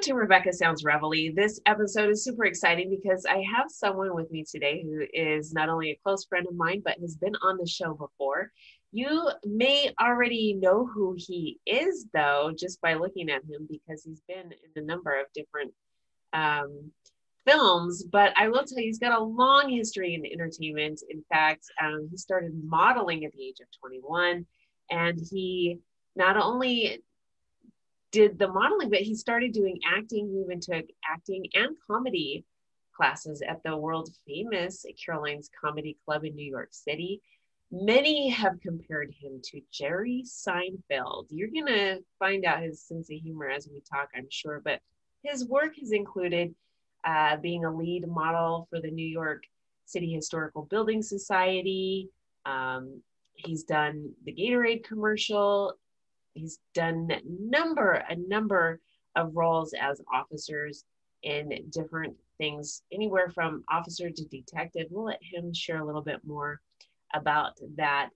Welcome to Rebecca Sounds Reveille. This episode is super exciting because I have someone with me today who is not only a close friend of mine, but has been on the show before. You may already know who he is, though, just by looking at him because he's been in a number of different um, films. But I will tell you, he's got a long history in entertainment. In fact, um, he started modeling at the age of 21, and he not only did the modeling, but he started doing acting. He even took acting and comedy classes at the world famous Caroline's Comedy Club in New York City. Many have compared him to Jerry Seinfeld. You're going to find out his sense of humor as we talk, I'm sure, but his work has included uh, being a lead model for the New York City Historical Building Society. Um, he's done the Gatorade commercial he's done number a number of roles as officers in different things anywhere from officer to detective. We'll let him share a little bit more about that.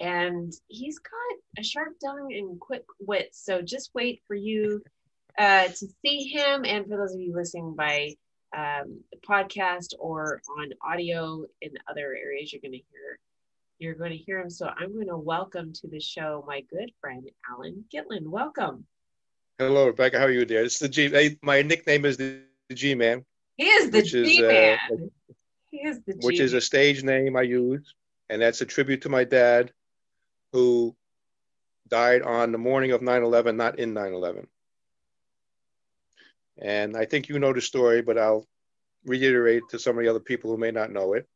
And he's got a sharp tongue and quick wit. So just wait for you uh, to see him. And for those of you listening by um, podcast or on audio in other areas you're going to hear you're going to hear him. So I'm going to welcome to the show my good friend Allan Gitlin. Welcome. Hello, Rebecca. How are you, dear? It's the G. My nickname is the, G Man. He is the G Man. Uh, he is the G Which is a stage name I use, and that's a tribute to my dad, who died on the morning of 9/11, not in 9/11. And I think you know the story, but I'll reiterate to some of the other people who may not know it.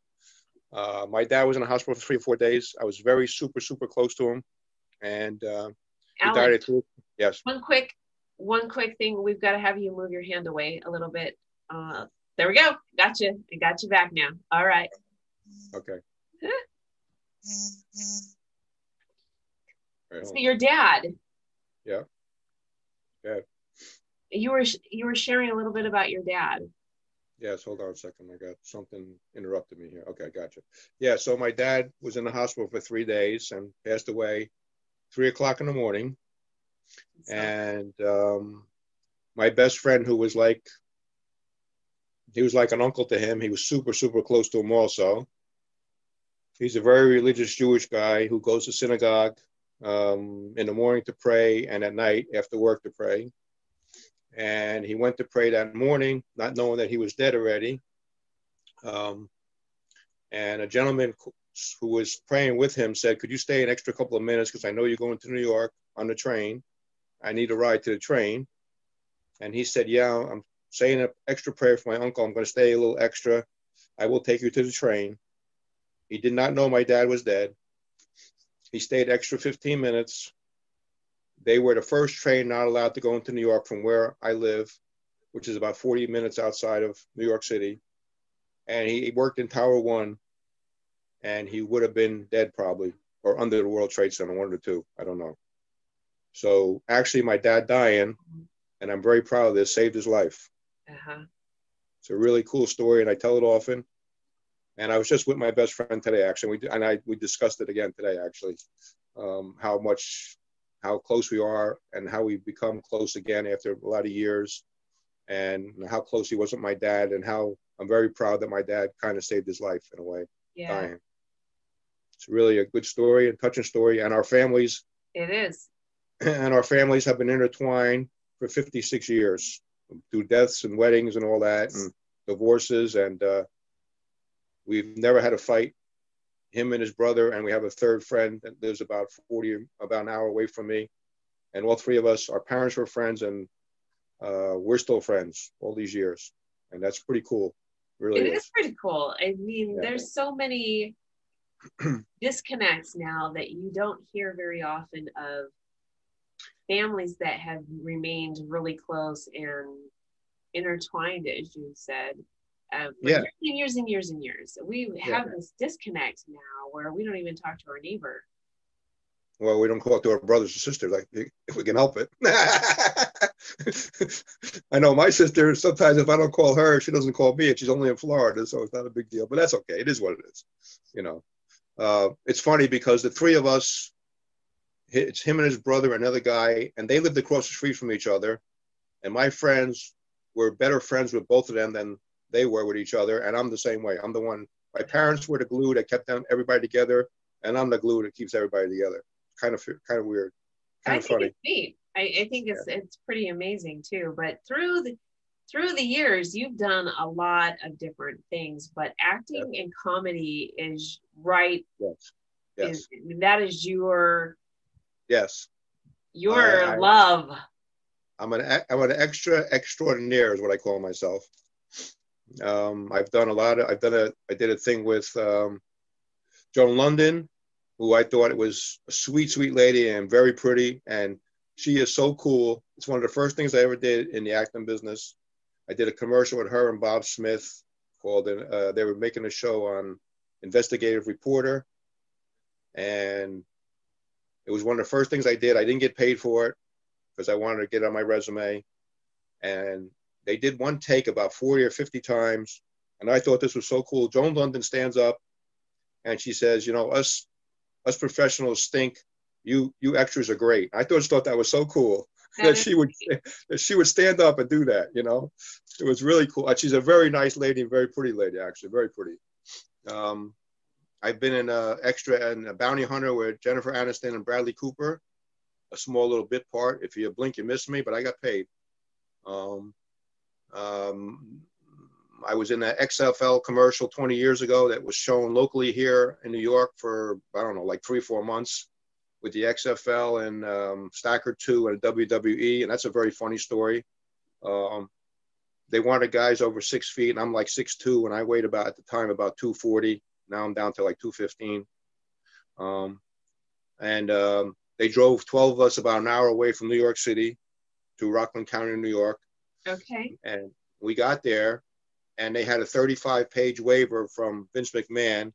Uh, my dad was in the hospital for three or four days. I was very super super close to him, and uh, he died at two. Yes. One quick, one quick thing. We've got to have you move your hand away a little bit. Uh, there we go. Gotcha. I got you back now. All right. Okay. so your dad. Yeah. Yeah. You were you were sharing a little bit about your dad. Yes, hold on a second. I got something interrupted me here. Okay, I gotcha. Yeah, so my dad was in the hospital for three days and passed away three o'clock in the morning. And um, my best friend, who was like, he was like an uncle to him. He was super, super close to him also. He's a very religious Jewish guy who goes to synagogue um, in the morning to pray and at night after work to pray. And he went to pray that morning, not knowing that he was dead already. Um, and a gentleman who was praying with him said, Could you stay an extra couple of minutes? Because I know you're going to New York on the train. I need a ride to the train. And he said, Yeah, I'm saying an extra prayer for my uncle. I'm going to stay a little extra. I will take you to the train. He did not know my dad was dead. He stayed extra 15 minutes. They were the first train not allowed to go into New York from where I live, which is about 40 minutes outside of New York City. And he worked in Tower One, and he would have been dead probably, or under the World Trade Center, one or two. I don't know. So actually, my dad dying, and I'm very proud of this, saved his life. Uh-huh. It's a really cool story, and I tell it often. And I was just with my best friend today, actually. We and I we discussed it again today, actually, um, how much how close we are and how we've become close again after a lot of years and how close he was with my dad and how I'm very proud that my dad kind of saved his life in a way. Yeah. Dying. It's really a good story, a touching story. And our families. It is. And our families have been intertwined for 56 years through deaths and weddings and all that and divorces. And uh, we've never had a fight him and his brother, and we have a third friend that lives about 40, about an hour away from me. And all three of us, our parents were friends, and uh, we're still friends all these years. And that's pretty cool. Really, it is. is pretty cool. I mean, yeah. there's so many disconnects now that you don't hear very often of families that have remained really close and intertwined, as you said, uh, yeah. years and years and years and years. We have yeah. this disconnect now where we don't even talk to our neighbor. Well, we don't talk to our brothers and sisters like if we can help it. I know my sister. Sometimes if I don't call her, she doesn't call me, and she's only in Florida, so it's not a big deal. But that's okay. It is what it is. You know, uh, it's funny because the three of us, it's him and his brother, another guy, and they lived across the street from each other. and my friends were better friends with both of them than they were with each other. And I'm the same way. I'm the one. My parents were the glue that kept them everybody together, and I'm the glue that keeps everybody together. Kind of kind of weird. Kind I of think funny. it's neat. I, I think it's it's pretty amazing too. But through the through the years, you've done a lot of different things. But acting and comedy is right. Yes. Yes. Is that is your yes. your I- I- love? I'm an I'm an extra extraordinaire is what I call myself. Um, I've done a lot of I've done a I did a thing with um, Joan Lunden, who I thought it was a sweet sweet lady and very pretty, and she is so cool. It's one of the first things I ever did in the acting business. I did a commercial with her and Bob Smith called uh, they were making a show on investigative reporter, and it was one of the first things I did. I didn't get paid for it because I wanted to get on my resume. And they did one take about 40 or 50 times. And I thought this was so cool. Joan Lunden stands up and she says, you know, us us professionals stink. You you extras are great. I thought thought that was so cool That that she would that she would stand up and do that, you know. It was really cool. And She's a very nice lady, very pretty lady, actually, very pretty. Um, I've been in a extra and a bounty hunter with Jennifer Aniston and Bradley Cooper a small little bit part. If you blink, you miss me, but I got paid. Um, um, I was in an XFL commercial 20 years ago that was shown locally here in New York for, I don't know, like three, four months with the XFL and um, Stacker 2 and WWE. And that's a very funny story. Um, they wanted guys over six feet, and I'm like six two, and I weighed about at the time about 240. Now I'm down to like 215. Um, and um, they drove 12 of us about an hour away from New York City to Rockland County, New York. Okay. And we got there and they had a 35 page waiver from Vince McMahon.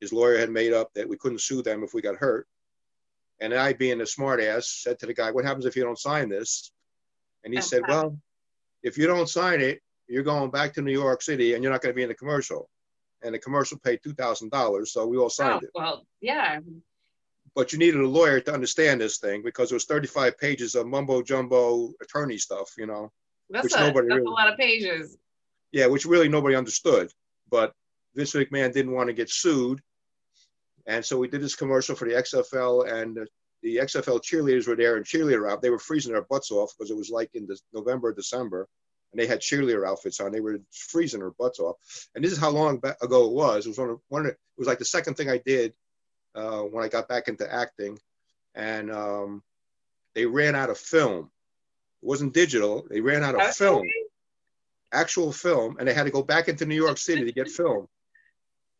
His lawyer had made up that we couldn't sue them if we got hurt. And I, being a smart ass, said to the guy, What happens if you don't sign this? And he said, Well, if you don't sign it, you're going back to New York City and you're not going to be in the commercial. And the commercial paid $2,000. So we all signed Oh, it. well, yeah. but you needed a lawyer to understand this thing because it was 35 pages of mumbo jumbo attorney stuff, you know. That's, Which a, nobody that's really- a lot of pages. Yeah, which really nobody understood. But Vince McMahon didn't want to get sued. And so we did this commercial for the XFL, and the, the XFL cheerleaders were there in cheerleader out. They were freezing their butts off because it was like in the November, December, and they had cheerleader outfits on. They were freezing their butts off. And this is how long ba- ago it was. It was one of, one of it was like the second thing I did uh, when I got back into acting, and um, they ran out of film. It wasn't digital. They ran out of Okay. film actual film and they had to go back into New York City to get film.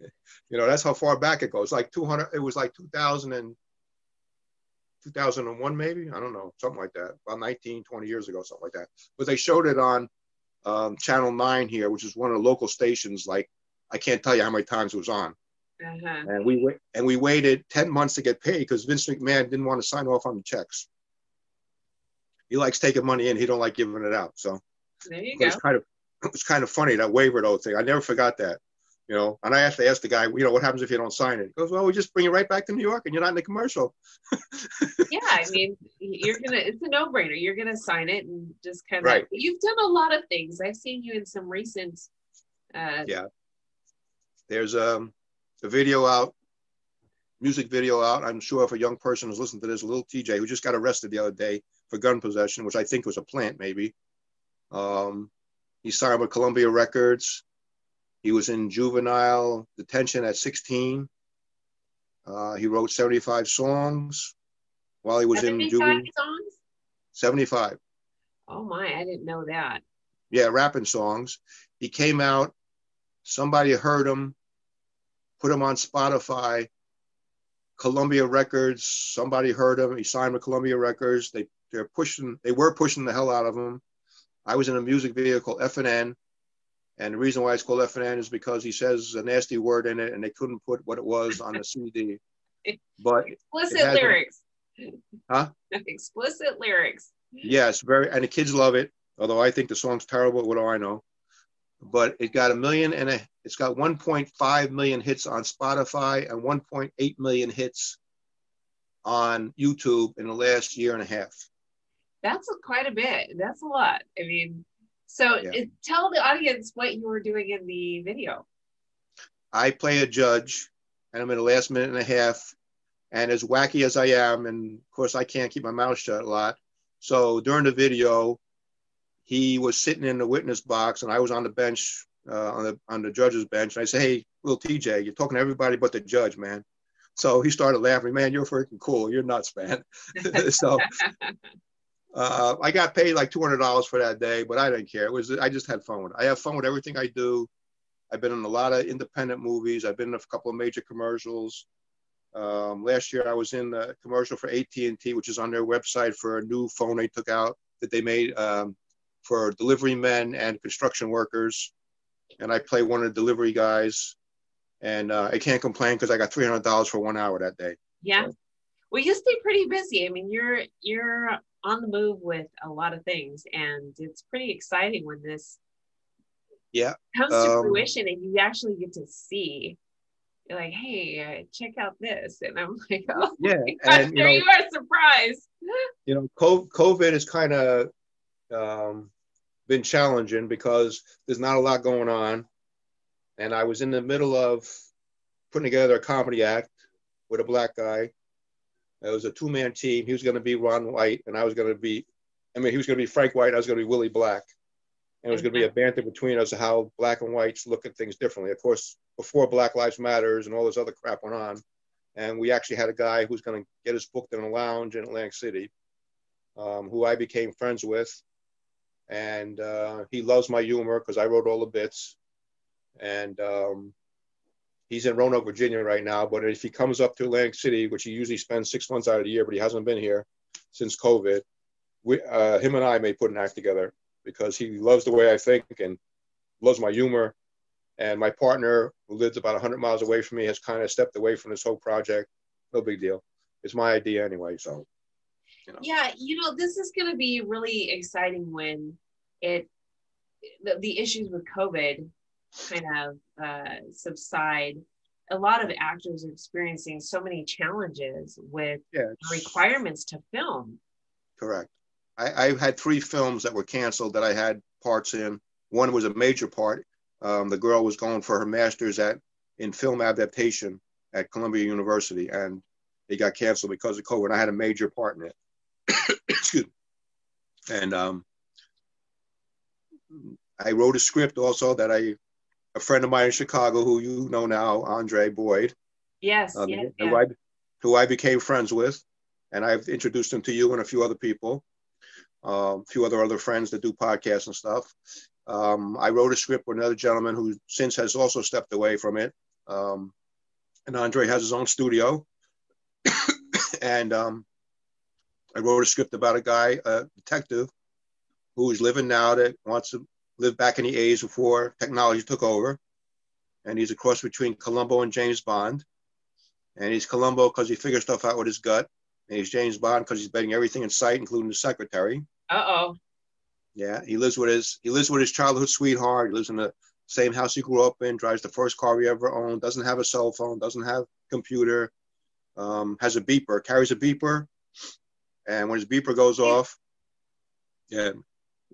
You know, that's how far back it goes. Like 200, it was like 2000 and 2001 maybe. I don't know, something like that. About 19, 20 years ago, something like that. But they showed it on um, Channel 9 here, which is one of the local stations. Like, I can't tell you how many times it was on. Uh-huh. And we wait, and we waited 10 months to get paid because Vince McMahon didn't want to sign off on the checks. He likes taking money in. He don't like giving it out. So There you but go. it's kind of it's kind of funny that waiver though thing. I never forgot that. You know, and I actually asked the guy, you know, what happens if you don't sign it? He goes, well, we just bring it right back to New York, and you're not in the commercial. yeah, I mean, you're gonna. It's a no-brainer. You're gonna sign it and just kind of. Right. You've done a lot of things. I've seen you in some recent. Uh, Yeah. There's um, a video out, music video out. I'm sure if a young person is listening to this, Lil Tjay who just got arrested the other day for gun possession, which I think was a plant maybe. Um, he signed with Columbia Records. He was in juvenile detention at 16. Uh, he wrote 75 songs while he was in juvenile. songs. 75. Oh my, I didn't know that. Yeah, rapping songs. He came out. Somebody heard him, put him on Spotify. Columbia Records. Somebody heard him. He signed with Columbia Records. They they're pushing. They were pushing the hell out of him. I was in a music video called FNN, and the reason why it's called FNN is because he says a nasty word in it, and they couldn't put what it was on the CD. But Explicit It has a- lyrics. Huh? Explicit lyrics. Yes, very, and the kids love it. Although I think the song's terrible. What do I know? But it got a million and a, it's got 1.5 million hits on Spotify and 1.8 million hits on YouTube in the last year and a half. That's a, quite a bit. That's a lot. I mean, so Yeah. it, tell the audience what you were doing in the video. I play a judge, and I'm in the last minute and a half. And as wacky as I am, and of course I can't keep my mouth shut a lot. So during the video, he was sitting in the witness box, and I was on the bench, uh, on the on the judge's bench. And I say, "Hey, Lil Tjay, you're talking to everybody but the judge, man." So he started laughing. Man, you're freaking cool. You're nuts, man. so uh, I got paid like two hundred dollars for that day, but I didn't care. It was I just had fun with it. I have fun with everything I do. I've been in a lot of independent movies. I've been in a couple of major commercials. Um, last year, I was in a commercial for AT and T, which is on their website for a new phone they took out that they made um, for delivery men and construction workers. And I play one of the delivery guys, and uh, I can't complain because I got three hundred dollars for one hour that day. yeah. Well, you stay pretty busy. I mean, you're you're on the move with a lot of things, and it's pretty exciting when this Yeah. comes to Um, fruition, and you actually get to see. You're like, hey, uh, check out this, and I'm like, oh, Yeah, my gosh, and you there know, you are, surprised. you know, COVID has kind of um, been challenging because there's not a lot going on. And I was in the middle of putting together a comedy act with a black guy. It was a two man team. He was going to be Ron White, and I was going to be, I mean, he was going to be Frank White, and I was going to be Willie Black. And it was going to be a banter between us of how black and whites look at things differently. Of course, before Black Lives Matters and all this other crap went on, and we actually had a guy who was going to get us booked in a lounge in Atlantic City, um, who I became friends with, and uh, he loves my humor because I wrote all the bits, and um, he's in Roanoke, Virginia right now. But if he comes up to Atlantic City, which he usually spends six months out of the year, but he hasn't been here since COVID, we, uh, him and I may put an act together because he loves the way I think and loves my humor. And my partner, who lives about 100 miles away from me, has kind of stepped away from this whole project. No big deal. It's my idea anyway. So, you know. Yeah, you know, this is going to be really exciting when it the, the issues with COVID kind of uh, subside. A lot of actors are experiencing so many challenges with Yeah, the requirements to film. correct. I, I've had three films that were canceled that I had parts in. One was a major part. Um, the girl was going for her master's at in film adaptation at Columbia University, and it got canceled because of COVID. I had a major part in it. Excuse me. And um, I wrote a script also that I, a friend of mine in Chicago, who you know now, Andre Boyd, Yes, um, yes, who. I, who I became friends with, and I've introduced him to you and a few other people, um, a few other other friends that do podcasts and stuff. Um, I wrote a script with another gentleman who since has also stepped away from it, um, and Andre has his own studio, and um, I wrote a script about a guy, a detective, who is living now that wants to live back in the 80s before technology took over, and he's a cross between Columbo and James Bond and he's Columbo because he figures stuff out with his gut, and he's James Bond because he's betting everything in sight, including the secretary. Uh oh. Yeah, he lives with his he lives with his childhood sweetheart. He lives in the same house he grew up in. Drives the first car he ever owned. Doesn't have a cell phone. Doesn't have computer. Um, has a beeper. Carries a beeper, and when his beeper goes off, yeah,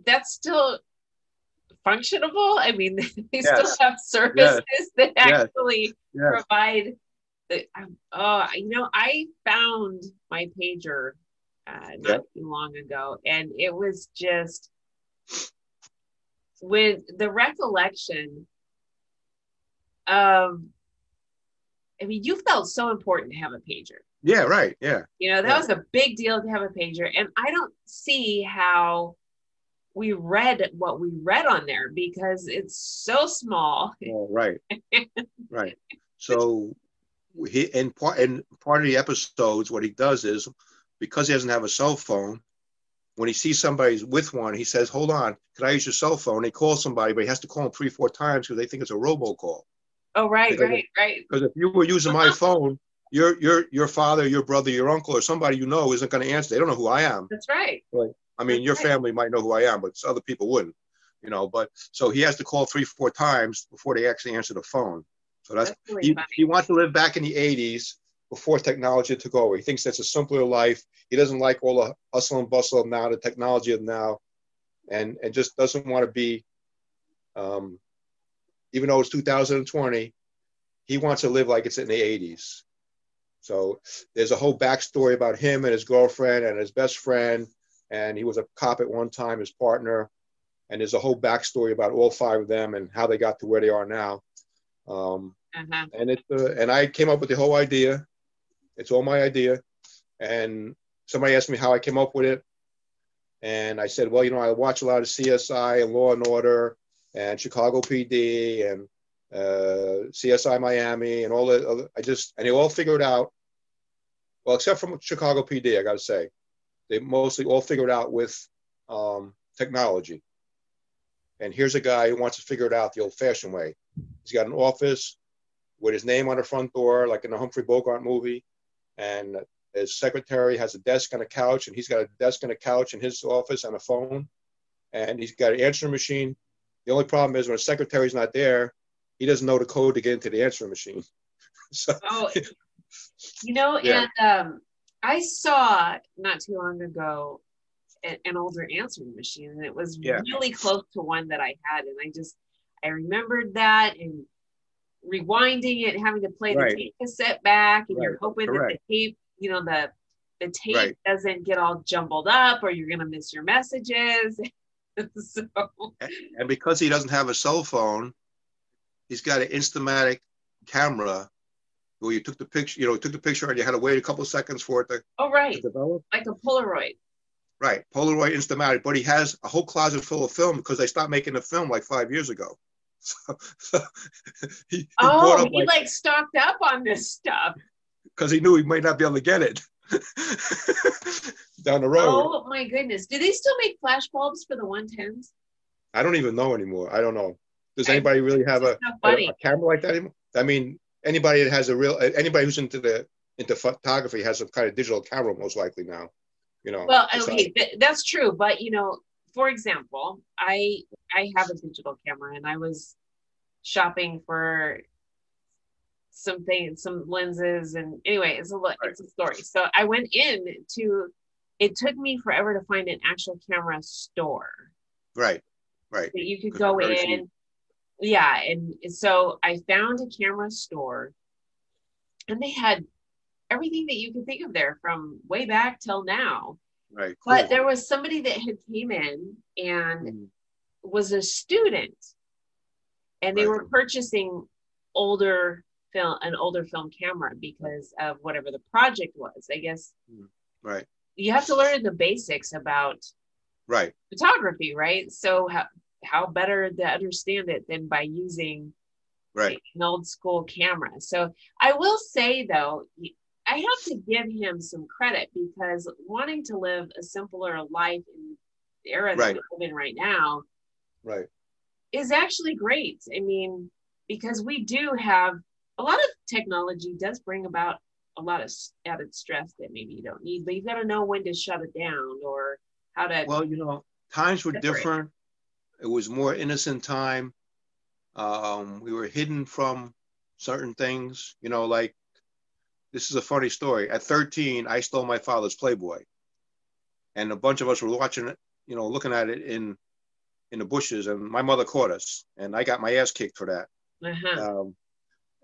That's still functionable. I mean, they still have services that Yes. actually yeah, provide the um, oh you know i found my pager uh, not Yeah. too long ago and it was just with the recollection of i mean you felt so important to have a pager yeah, right, yeah, you know that Yeah. was a big deal to have a pager and i don't see how we read what we read on there because it's so small Oh, right, right. So he in part in part of the episodes, what he does is because he doesn't have a cell phone, when he sees somebody's with one, he says, "Hold on, can I use your cell phone?" He calls somebody, but he has to call them three, four times because they think it's a robocall. oh right Because right right Because if you were using my uh-huh. phone, your your your father, your brother, your uncle, or somebody you know isn't going to answer. They don't know who I am. that's right. right I mean, your family might know who I am, but other people wouldn't. You know, but so he has to call three, four times before they actually answer the phone. So that's That's really he, he wants to live back in the 80s before technology took over. He thinks that's a simpler life. He doesn't like all the hustle and bustle of now, the technology of now, and and just doesn't want to be. Um, even though it's 2020, he wants to live like it's in the 80s. So there's a whole backstory about him and his girlfriend and his best friend, and he was a cop at one time, his partner, and there's a whole backstory about all five of them and how they got to where they are now. Um, uh-huh. And it uh, and I came up with the whole idea. It's all my idea, and somebody asked me how I came up with it, and I said, well, you know, I watch a lot of CSI and Law and Order and Chicago PD and uh, CSI Miami and all that. I just and they all figured out. Well, except from Chicago PD, I got to say, they mostly all figured out with um, technology. And here's a guy who wants to figure it out the old-fashioned way. He's got an office with his name on the front door, like in the Humphrey Bogart movie, and his secretary has a desk and a couch, and he's got a desk and a couch in his office and a phone, and he's got an answering machine. The only problem is when the secretary's not there, he doesn't know the code to get into the answering machine. so, oh, you know, yeah. and um, I saw not too long ago an older answering machine and it was yeah. really close to one that I had and I just I remembered that and rewinding it having to play right. the tape cassette back and right. you're hoping Correct. that the tape you know the the tape right. doesn't get all jumbled up or you're gonna miss your messages so. and because he doesn't have a cell phone he's got an instamatic camera where you took the picture you know took the picture and you had to wait a couple seconds for it to oh right to develop like a polaroid Right, Polaroid Instamatic, but he has a whole closet full of film because they stopped making the film like five years ago. So, so he, he oh, he like, like stocked up on this stuff because he knew he might not be able to get it down the road. Oh my goodness! Do they still make flash bulbs for the 110s? I don't even know anymore. I don't know. Does anybody really have a, a, a, camera like that anymore? I mean, anybody that has a real anybody who's into the into photography has some kind of digital camera most likely now you know well okay th- that's true but you know for example i i have a digital camera and i was shopping for some things some lenses and anyway it's a right. it's a story so i went in to it took me forever to find an actual camera store right right that you could go in. Yeah and so i found a camera store and they had everything that you can think of there from way back till now. Right. Cool. But there was somebody that had came in and mm. was a student and they right. were purchasing older film an older film camera because of whatever the project was. I guess mm. right. You have to learn the basics about right photography, right? So how how better to understand it than by using right an old school camera. So I will say though, I have to give him some credit because wanting to live a simpler life in the era that we live in right now, right, is actually great. I mean, because we do have a lot of technology does bring about a lot of added stress that maybe you don't need, but you've got to know when to shut it down or how to. Well, you know, times were different. It was more innocent time. Um, we were hidden from certain things, you know, like this is a funny story. At 13, I stole my father's Playboy, and a bunch of us were watching it, you know, looking at it in in the bushes, and my mother caught us, and I got my ass kicked for that. Uh-huh. Um,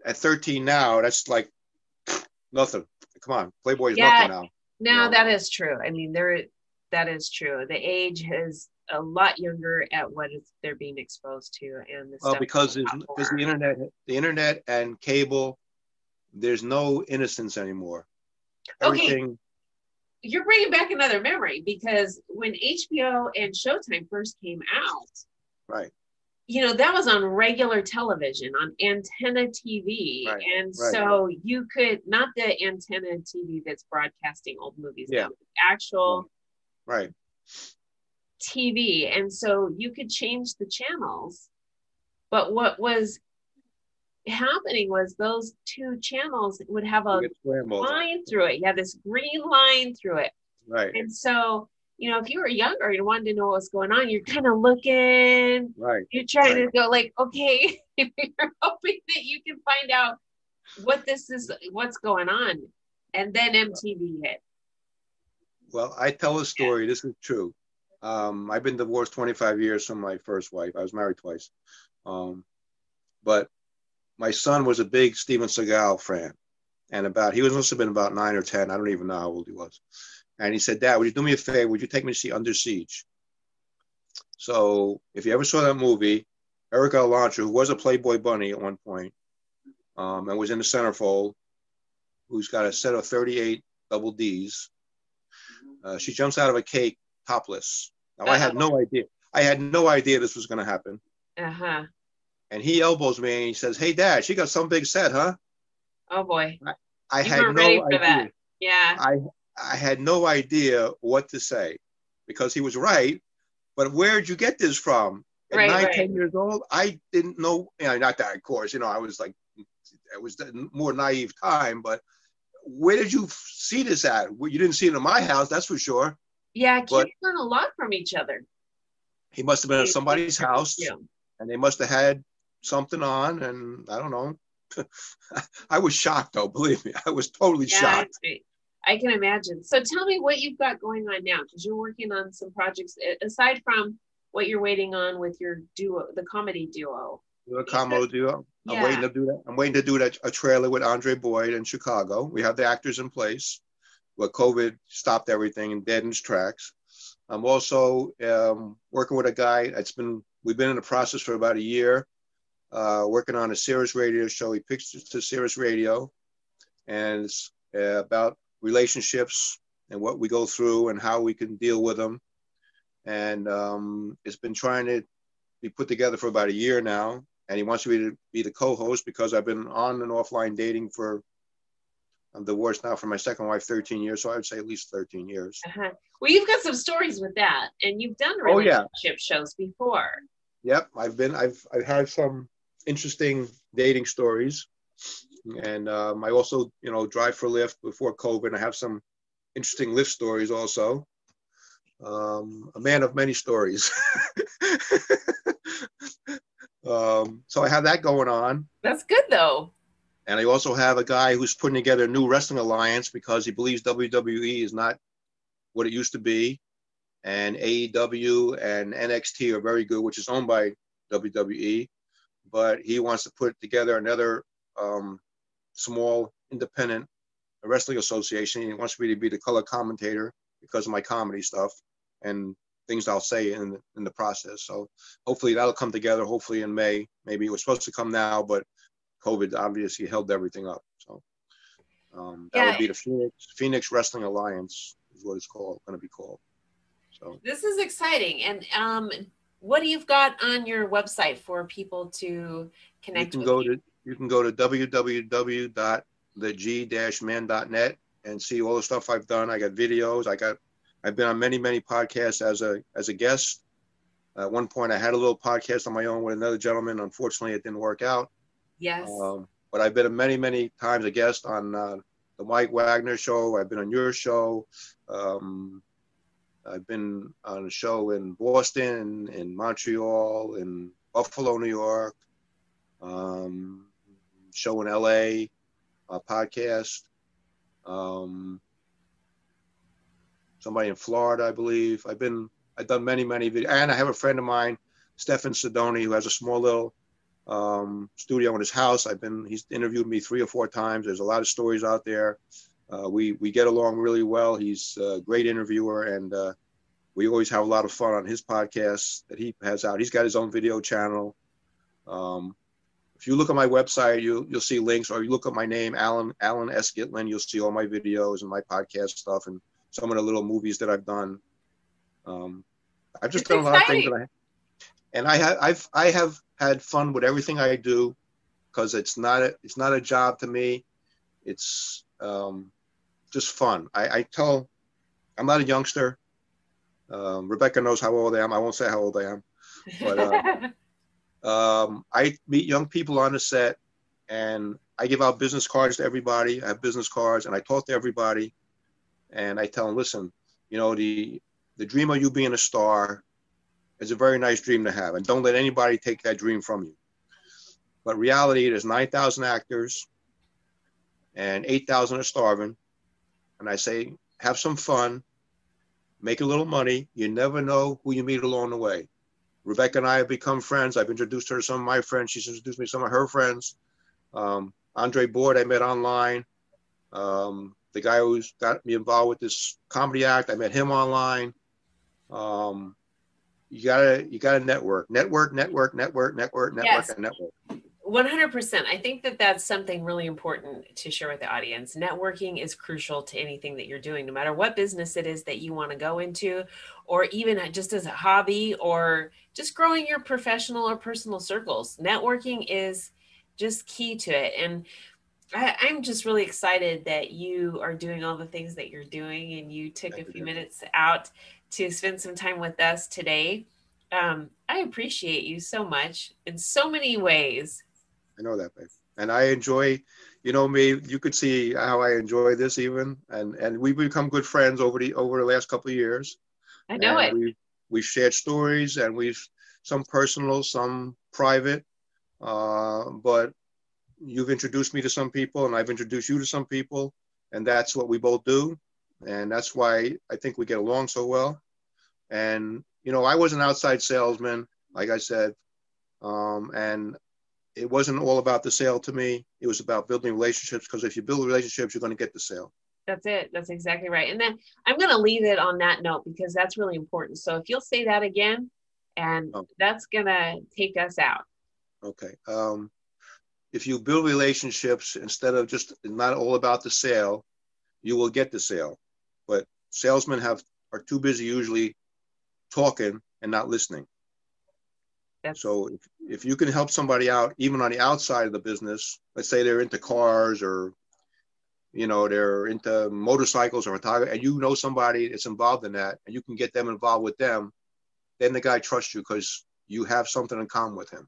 at 13 now, that's like nothing. Come on, Playboy is yeah, nothing now. Now you know? that is true. I mean, there that is true. The age is a lot younger at what is they're being exposed to, and the well, because there's, there's the internet, the internet and cable there's no innocence anymore. Everything. Okay. You're bringing back another memory because when HBO and Showtime first came out, right? You know that was on regular television on antenna TV, right. and right. so you could not the antenna TV that's broadcasting old movies, yeah, actual, mm. right, TV, and so you could change the channels. But what was happening was those two channels would have a line through it. You have this green line through it. Right. And so, you know, if you were younger and wanted to know what was going on, you're kind of looking. Right. You're trying right. to go like, okay, you're hoping that you can find out what this is, what's going on. And then MTV hit. Well, I tell a story. This is true. Um, I've been divorced 25 years from my first wife. I was married twice. Um, but my son was a big Steven Seagal fan. And about, he was must have been about nine or 10. I don't even know how old he was. And he said, Dad, would you do me a favor? Would you take me to see Under Siege? So if you ever saw that movie, Erika Eleniak, who was a Playboy bunny at one point, um, and was in the centerfold, who's got a set of 38 double D's. Uh, she jumps out of a cake topless. Now Uh-oh. I had no idea. I had no idea this was going to happen. Uh huh. And he elbows me and he says, "Hey, Dad, she got some big set, huh?" Oh boy. I, I had no idea. That. Yeah. I I had no idea what to say because he was right. But where'd you get this from? At right, nine, right. ten years old, I didn't know. You know, not that, of course. You know, I was like, it was more naive time. But where did you see this at? Well, you didn't see it in my house, that's for sure. Yeah, kids but learn a lot from each other. He must have been at somebody's house, yeah. and they must have had something on, and I don't know. I was shocked, though. Believe me, I was totally yeah, shocked. I can imagine. So tell me what you've got going on now, because you're working on some projects aside from what you're waiting on with your duo, the comedy duo. The combo duo. I'm waiting to do that. I'm waiting to do that a trailer with Andre Boyd in Chicago. We have the actors in place, but COVID stopped everything and deadened tracks. I'm also um, working with a guy. It's been we've been in the process for about a year, uh, working on a Sirius radio show. He pitched it to Sirius Radio, and it's uh, about relationships and what we go through and how we can deal with them. And um, it's been trying to be put together for about a year now. And he wants me to be the co-host because I've been on and offline dating for I'm divorced now from my second wife 13 years, so I would say at least 13 years. Uh-huh. Well, you've got some stories with that, and you've done relationship oh, yeah. shows before. Yep, I've been I've I've had some interesting dating stories and um, I also, you know, drive for Lyft before COVID. I have some interesting Lyft stories also. Um, a man of many stories. um, so I have that going on. That's good though. And I also have a guy who's putting together a new wrestling alliance because he believes WWE is not what it used to be. And AEW and NXT are very good, which is owned by WWE. But he wants to put together another um, small independent wrestling association. He wants me to be the color commentator because of my comedy stuff and things I'll say in in the process. So hopefully that'll come together. Hopefully in May. Maybe it was supposed to come now, but COVID obviously held everything up. So um, that yeah. would be the Phoenix Phoenix Wrestling Alliance is what it's called. Going to be called. So this is exciting. And um, what do you've got on your website for people to connect? You can go you? to you can go to www.theg-man.net and see all the stuff I've done. I got videos. I got I've been on many many podcasts as a as a guest. At one point, I had a little podcast on my own with another gentleman. Unfortunately, it didn't work out. Yes. Um, but I've been many many times a guest on uh, the Mike Wagner show. I've been on your show. Um, I've been on a show in Boston, in Montreal, in Buffalo, New York. Um, show in LA, a podcast. Um, somebody in Florida, I believe. I've been, I've done many, many videos. And I have a friend of mine, Stefan Sidoni, who has a small little um, studio in his house. I've been, he's interviewed me three or four times. There's a lot of stories out there. Uh, we, we get along really well. He's a great interviewer and uh, we always have a lot of fun on his podcast that he has out. He's got his own video channel. Um, if you look at my website, you you'll see links, or you look at my name, Allan Allan S. Gitlin, you'll see all my videos and my podcast stuff and some of the little movies that I've done. Um, I've just it's done a lot of things, I, and I have I've I have had fun with everything I do because it's not a, it's not a job to me. It's um, just fun. I, I tell I'm not a youngster. Um, Rebecca knows how old I am. I won't say how old I am, but. Uh, Um, I meet young people on the set and I give out business cards to everybody. I have business cards and I talk to everybody and I tell them, listen, you know, the, the dream of you being a star is a very nice dream to have. And don't let anybody take that dream from you. But reality, there's 9,000 actors and 8,000 are starving. and I say, have some fun, make a little money. You never know who you meet along the way. Rebecca and I have become friends. I've introduced her to some of my friends. She's introduced me to some of her friends. Um, Andre Boyd, I met online. Um, the guy who's got me involved with this comedy act, I met him online. Um, you gotta you gotta network, network, network, network, network, network, yes. and network. 100%. I think that that's something really important to share with the audience. Networking is crucial to anything that you're doing, no matter what business it is that you want to go into, or even just as a hobby, or just growing your professional or personal circles. Networking is just key to it. And I, am just really excited that you are doing all the things that you're doing and you took Thank a few you. minutes out to spend some time with us today. Um, I appreciate you so much in so many ways. I know that, babe. And I enjoy, you know me. You could see how I enjoy this even, and and we've become good friends over the over the last couple of years. I know and it. We we shared stories, and we've some personal, some private. Uh, but you've introduced me to some people, and I've introduced you to some people, and that's what we both do, and that's why I think we get along so well. And you know, I was an outside salesman, like I said, um, and it wasn't all about the sale to me. It was about building relationships because if you build relationships, you're going to get the sale. That's it. That's exactly right. And then I'm going to leave it on that note because that's really important. So if you'll say that again, and oh. that's going to take us out. Okay. Um, if you build relationships instead of just not all about the sale, you will get the sale. But salesmen have are too busy usually talking and not listening. That's... So if, if you can help somebody out, even on the outside of the business, let's say they're into cars or, you know, they're into motorcycles or photography, and you know somebody that's involved in that, and you can get them involved with them, then the guy trusts you because you have something in common with him.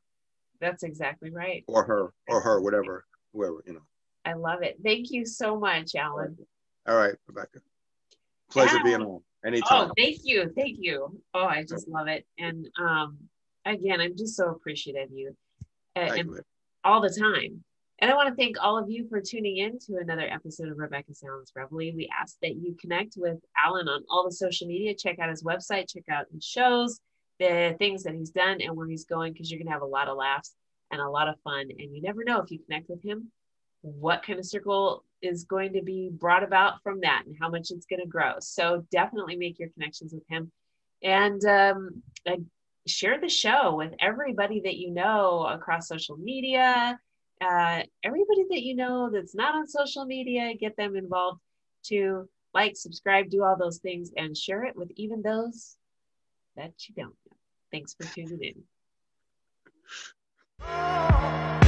That's exactly right. Or her, or her, whatever, whoever, you know. I love it. Thank you so much, Allan. All right, Rebecca. Pleasure yeah. being on. Anytime. Oh, thank you. Thank you. Oh, I just love it. And um, again, I'm just so appreciative of you and all the time. And I want to thank all of you for tuning in to another episode of Rebecca Sounds Reveille. We ask that you connect with Allan on all the social media, check out his website, check out his shows, the things that he's done and where he's going, because you're going to have a lot of laughs and a lot of fun. And you never know if you connect with him, what kind of circle is going to be brought about from that and how much it's going to grow. So definitely make your connections with him. And um, share the show with everybody that you know across social media. Uh, everybody that you know that's not on social media, get them involved to like, subscribe, do all those things, and share it with even those that you don't know. Thanks for tuning in.